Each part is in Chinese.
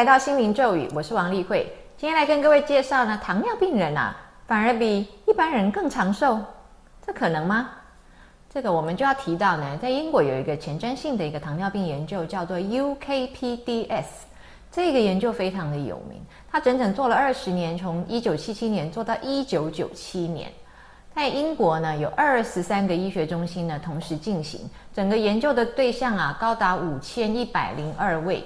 来到心灵咒语，我是王丽慧。今天来跟各位介绍呢，糖尿病人啊，反而比一般人更长寿，这可能吗？这个我们就要提到呢，在英国有一个前瞻性的一个糖尿病研究，叫做 UKPDS。这个研究非常的有名，它整整做了二十年，从一九七七年做到一九九七年。在英国呢，有二十三个医学中心呢同时进行，整个研究的对象啊高达五千一百零二位。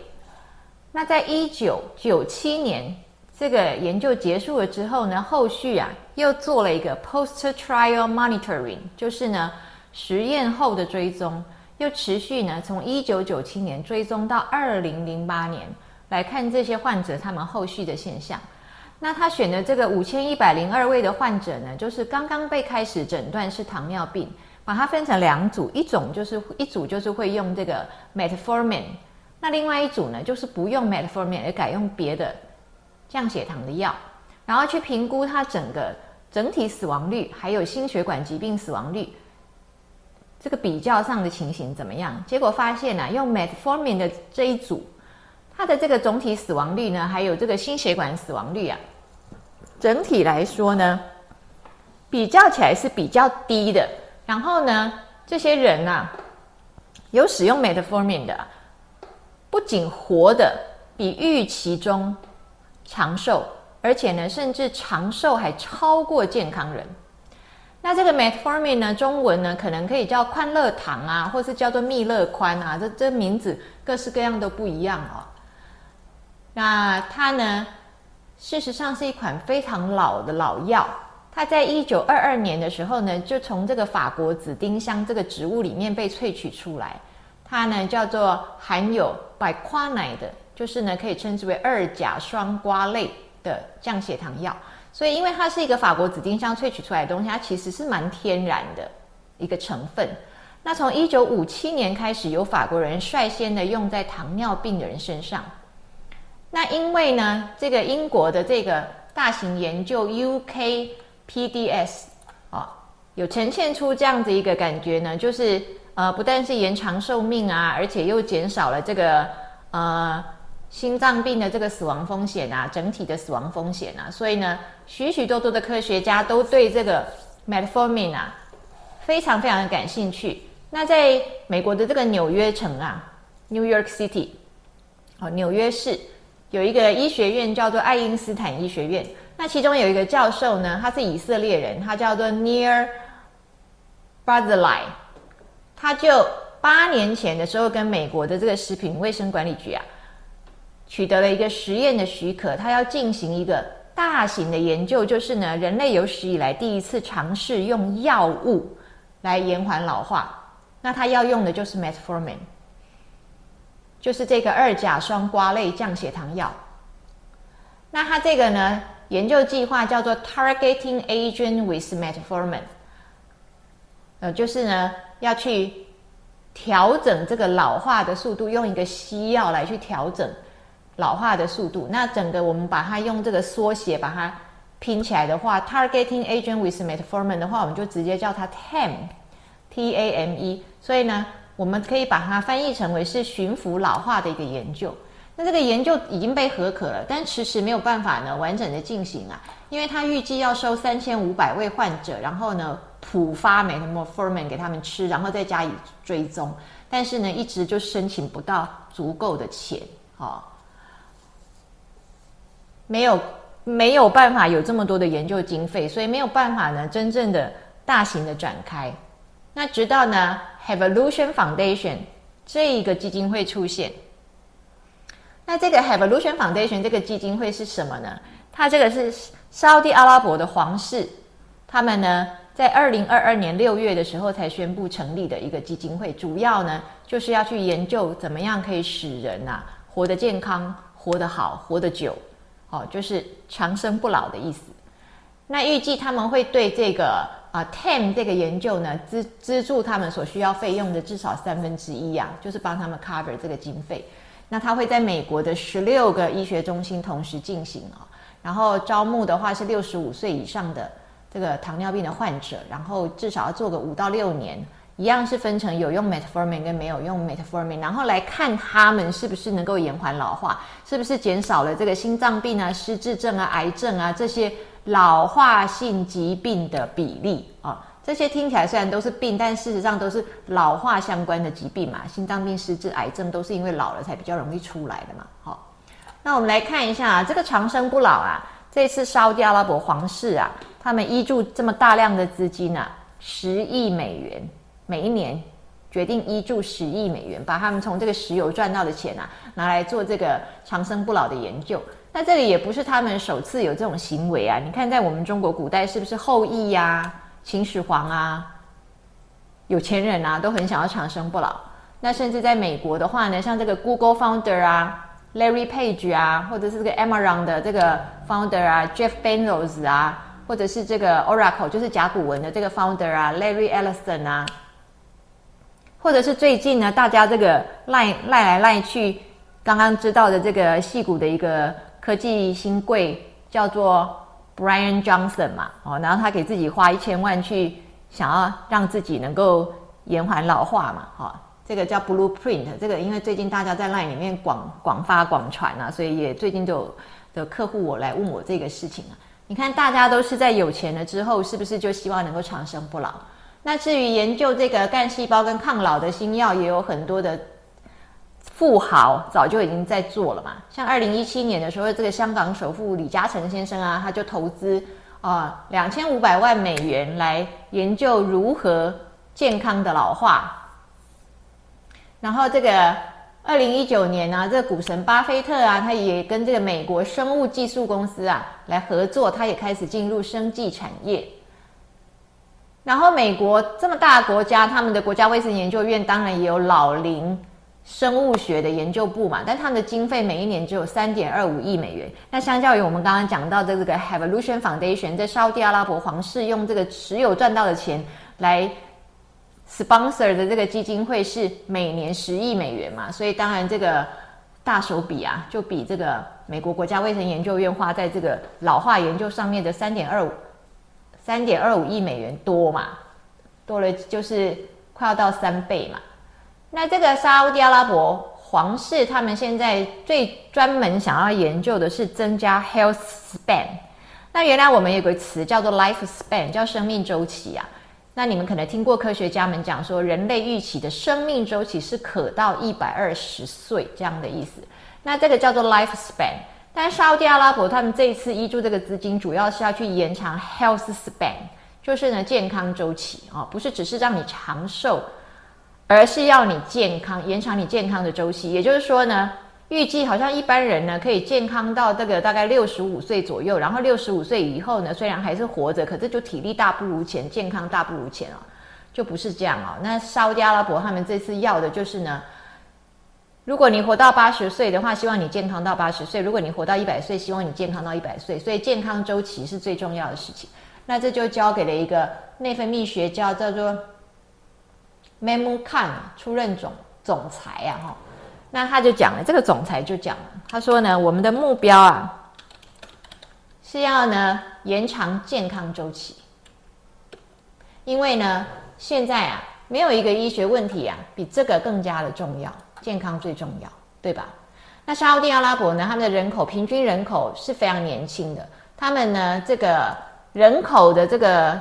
那在一九九七年这个研究结束了之后呢，后续啊又做了一个 post trial monitoring，就是呢实验后的追踪，又持续呢从一九九七年追踪到二零零八年，来看这些患者他们后续的现象。那他选的这个五千一百零二位的患者呢，就是刚刚被开始诊断是糖尿病，把它分成两组，一种就是一组就是会用这个 metformin，那另外一组呢就是不用 metformin 而改用别的降血糖的药，然后去评估它整个整体死亡率还有心血管疾病死亡率这个比较上的情形怎么样？结果发现呢，用 metformin 的这一组，它的这个总体死亡率呢，还有这个心血管死亡率啊。整体来说呢，比较起来是比较低的。然后呢，这些人呐，有使用 metformin 的，不仅活的比预期中长寿，而且呢，甚至长寿还超过健康人。那这个 metformin 呢，中文呢可能可以叫宽乐糖啊，或是叫做蜜乐宽啊，这这名字各式各样都不一样哦。那它呢？事实上是一款非常老的老药，它在一九二二年的时候呢，就从这个法国紫丁香这个植物里面被萃取出来。它呢叫做含有百夸奶的，就是呢可以称之为二甲双胍类的降血糖药。所以因为它是一个法国紫丁香萃取出来的东西，它其实是蛮天然的一个成分。那从一九五七年开始，由法国人率先的用在糖尿病的人身上。那因为呢，这个英国的这个大型研究 UKPDS 啊，有呈现出这样子一个感觉呢，就是呃，不但是延长寿命啊，而且又减少了这个呃心脏病的这个死亡风险啊，整体的死亡风险啊，所以呢，许许多多的科学家都对这个 Metformin 啊非常非常的感兴趣。那在美国的这个纽约城啊，New York City，哦，纽约市。有一个医学院叫做爱因斯坦医学院，那其中有一个教授呢，他是以色列人，他叫做 Near Barzilai，他就八年前的时候跟美国的这个食品卫生管理局啊，取得了一个实验的许可，他要进行一个大型的研究，就是呢，人类有史以来第一次尝试用药物来延缓老化，那他要用的就是 Metformin。就是这个二甲双胍类降血糖药，那他这个呢研究计划叫做 Targeting Agent with Metformin，呃，就是呢要去调整这个老化的速度，用一个西药来去调整老化的速度。那整个我们把它用这个缩写把它拼起来的话，Targeting Agent with Metformin 的话，我们就直接叫它 TAM，T A M E。所以呢。我们可以把它翻译成为是驯服老化的一个研究。那这个研究已经被合可了，但迟迟没有办法呢完整的进行啊，因为他预计要收三千五百位患者，然后呢普发 metformin 给他们吃，然后再加以追踪。但是呢一直就申请不到足够的钱，哦，没有没有办法有这么多的研究经费，所以没有办法呢真正的大型的展开。那直到呢？Evolution Foundation 这一个基金会出现，那这个 Evolution Foundation 这个基金会是什么呢？它这个是沙地阿拉伯的皇室，他们呢在二零二二年六月的时候才宣布成立的一个基金会，主要呢就是要去研究怎么样可以使人呐活得健康、活得好、活得久，哦，就是长生不老的意思。那预计他们会对这个。啊 TEM 这个研究呢，资资助他们所需要费用的至少三分之一啊，就是帮他们 cover 这个经费。那他会在美国的十六个医学中心同时进行啊，然后招募的话是六十五岁以上的这个糖尿病的患者，然后至少要做个五到六年，一样是分成有用 metformin 跟没有用 metformin，然后来看他们是不是能够延缓老化，是不是减少了这个心脏病啊、失智症啊、癌症啊这些老化性疾病的比例啊。这些听起来虽然都是病，但事实上都是老化相关的疾病嘛。心脏病、失智、癌症都是因为老了才比较容易出来的嘛。好，那我们来看一下啊，这个长生不老啊，这次烧掉阿拉伯皇室啊，他们依注这么大量的资金啊，十亿美元，每一年决定依注十亿美元，把他们从这个石油赚到的钱啊，拿来做这个长生不老的研究。那这里也不是他们首次有这种行为啊。你看，在我们中国古代是不是后羿呀？秦始皇啊，有钱人啊，都很想要长生不老。那甚至在美国的话呢，像这个 Google founder 啊，Larry Page 啊，或者是这个 Amazon 的这个 founder 啊，Jeff Bezos 啊，或者是这个 Oracle 就是甲骨文的这个 founder 啊，Larry Ellison 啊，或者是最近呢，大家这个赖赖来赖去，刚刚知道的这个戏骨的一个科技新贵叫做。Brian Johnson 嘛，哦，然后他给自己花一千万去想要让自己能够延缓老化嘛，哈，这个叫 Blueprint，这个因为最近大家在 LINE 里面广广发广传啊，所以也最近就有的客户我来问我这个事情啊。你看大家都是在有钱了之后，是不是就希望能够长生不老？那至于研究这个干细胞跟抗老的新药，也有很多的。富豪早就已经在做了嘛，像二零一七年的时候，这个香港首富李嘉诚先生啊，他就投资啊两千五百万美元来研究如何健康的老化。然后这个二零一九年呢，这个股神巴菲特啊，他也跟这个美国生物技术公司啊来合作，他也开始进入生技产业。然后美国这么大的国家，他们的国家卫生研究院当然也有老龄。生物学的研究部嘛，但他们的经费每一年只有三点二五亿美元。那相较于我们刚刚讲到的这个 Evolution Foundation，在沙特阿拉伯皇室用这个持有赚到的钱来 sponsor 的这个基金会是每年十亿美元嘛，所以当然这个大手笔啊，就比这个美国国家卫生研究院花在这个老化研究上面的三点二五三点二五亿美元多嘛，多了就是快要到三倍嘛。那这个沙特阿拉伯皇室，他们现在最专门想要研究的是增加 health span。那原来我们有个词叫做 life span，叫生命周期啊。那你们可能听过科学家们讲说，人类预期的生命周期是可到一百二十岁这样的意思。那这个叫做 life span。但沙特阿拉伯他们这一次依注这个资金，主要是要去延长 health span，就是呢健康周期啊，不是只是让你长寿。而是要你健康，延长你健康的周期。也就是说呢，预计好像一般人呢可以健康到这个大概六十五岁左右，然后六十五岁以后呢，虽然还是活着，可是就体力大不如前，健康大不如前啊，就不是这样啊。那沙特阿拉伯他们这次要的就是呢，如果你活到八十岁的话，希望你健康到八十岁；如果你活到一百岁，希望你健康到一百岁。所以健康周期是最重要的事情。那这就交给了一个内分泌学家，叫做。Memu Khan 出任总总裁啊，哈，那他就讲了，这个总裁就讲了，他说呢，我们的目标啊是要呢延长健康周期，因为呢现在啊没有一个医学问题啊比这个更加的重要，健康最重要，对吧？那沙特阿拉伯呢，他们的人口平均人口是非常年轻的，他们呢这个人口的这个。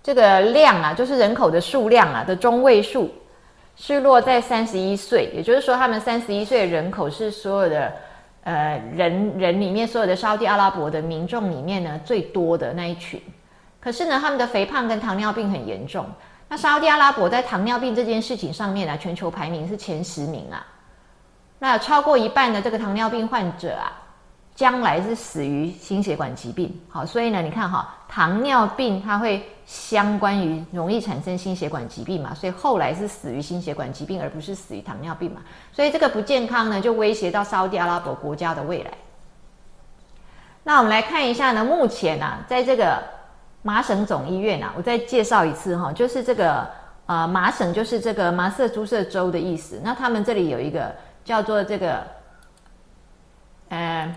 这个量啊，就是人口的数量啊的中位数是落在三十一岁，也就是说，他们三十一岁的人口是所有的呃人人里面所有的沙特阿拉伯的民众里面呢最多的那一群。可是呢，他们的肥胖跟糖尿病很严重。那沙特阿拉伯在糖尿病这件事情上面呢，全球排名是前十名啊。那超过一半的这个糖尿病患者啊。将来是死于心血管疾病，好，所以呢，你看哈，糖尿病它会相关于容易产生心血管疾病嘛，所以后来是死于心血管疾病，而不是死于糖尿病嘛，所以这个不健康呢，就威胁到沙特阿拉伯国家的未来。那我们来看一下呢，目前啊，在这个麻省总医院啊，我再介绍一次哈，就是这个呃，麻省就是这个麻瑟诸塞州的意思，那他们这里有一个叫做这个，嗯。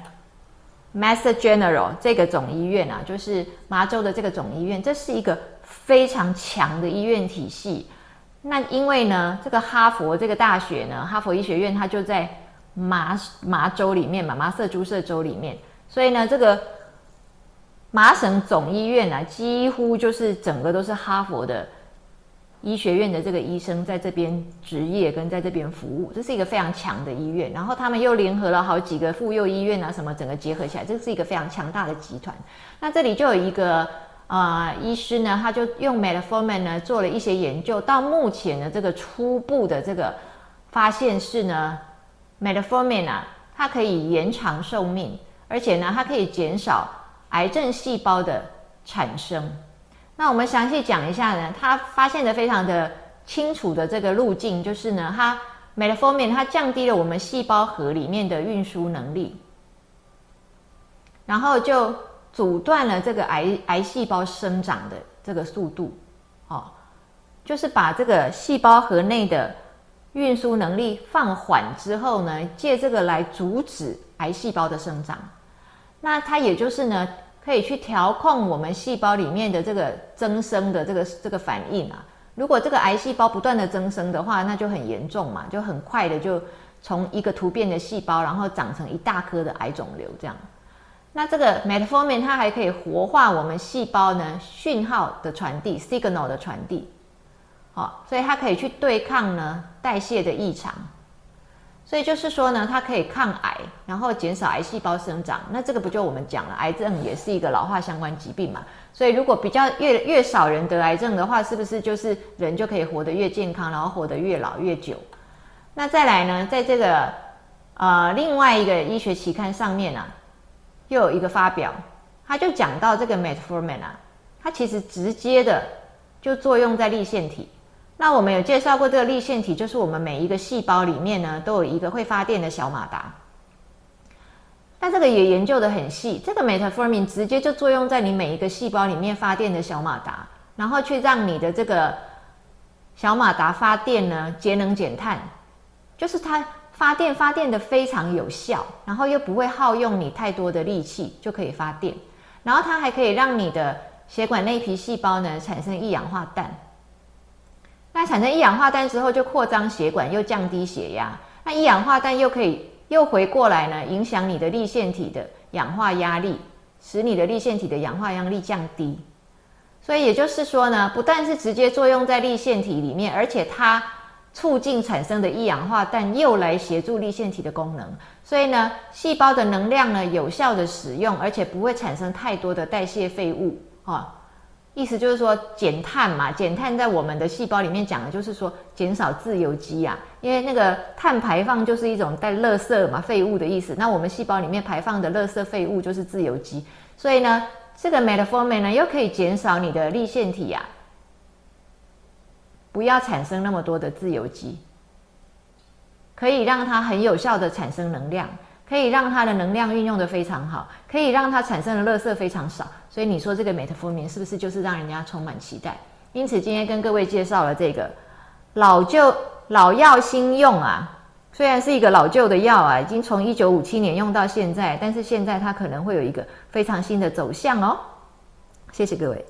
Mass General 这个总医院啊，就是麻州的这个总医院，这是一个非常强的医院体系。那因为呢，这个哈佛这个大学呢，哈佛医学院它就在麻麻州里面嘛，麻瑟诸塞州里面，所以呢，这个麻省总医院呢，几乎就是整个都是哈佛的医学院的这个医生在这边执业跟在这边服务，这是一个非常强的医院。然后他们又联合了好几个妇幼医院啊，什么整个结合起来，这是一个非常强大的集团。那这里就有一个。啊，医师呢，他就用 metformin 呢做了一些研究，到目前的这个初步的这个发现是呢，metformin 啊，它可以延长寿命，而且呢，它可以减少癌症细胞的产生。那我们详细讲一下呢，他发现的非常的清楚的这个路径，就是呢，它 metformin 它降低了我们细胞核里面的运输能力，然后就。阻断了这个癌癌细胞生长的这个速度，哦，就是把这个细胞核内的运输能力放缓之后呢，借这个来阻止癌细胞的生长。那它也就是呢，可以去调控我们细胞里面的这个增生的这个这个反应啊。如果这个癌细胞不断的增生的话，那就很严重嘛，就很快的就从一个突变的细胞，然后长成一大颗的癌肿瘤这样。那这个 metformin 它还可以活化我们细胞呢讯号的传递 signal 的传递，好，所以它可以去对抗呢代谢的异常，所以就是说呢，它可以抗癌，然后减少癌细胞生长。那这个不就我们讲了，癌症也是一个老化相关疾病嘛？所以如果比较越越少人得癌症的话，是不是就是人就可以活得越健康，然后活得越老越久？那再来呢，在这个呃另外一个医学期刊上面啊。又有一个发表，他就讲到这个 metformin 啊，它其实直接的就作用在立腺体。那我们有介绍过，这个立腺体就是我们每一个细胞里面呢都有一个会发电的小马达。但这个也研究的很细，这个 metformin 直接就作用在你每一个细胞里面发电的小马达，然后去让你的这个小马达发电呢节能减碳，就是它。发电发电的非常有效，然后又不会耗用你太多的力气就可以发电，然后它还可以让你的血管内皮细胞呢产生一氧化氮。那产生一氧化氮之后就扩张血管，又降低血压。那一氧化氮又可以又回过来呢，影响你的立腺体的氧化压力，使你的立腺体的氧化压力降低。所以也就是说呢，不但是直接作用在立腺体里面，而且它。促进产生的一氧化氮又来协助立腺体的功能，所以呢，细胞的能量呢有效的使用，而且不会产生太多的代谢废物啊。意思就是说减碳嘛，减碳在我们的细胞里面讲的就是说减少自由基啊，因为那个碳排放就是一种带垃圾嘛废物的意思。那我们细胞里面排放的垃圾废物就是自由基，所以呢，这个 metformin 呢又可以减少你的立腺体呀。不要产生那么多的自由基，可以让它很有效的产生能量，可以让它的能量运用的非常好，可以让它产生的垃圾非常少。所以你说这个美特福明是不是就是让人家充满期待？因此今天跟各位介绍了这个老旧老药新用啊，虽然是一个老旧的药啊，已经从一九五七年用到现在，但是现在它可能会有一个非常新的走向哦。谢谢各位。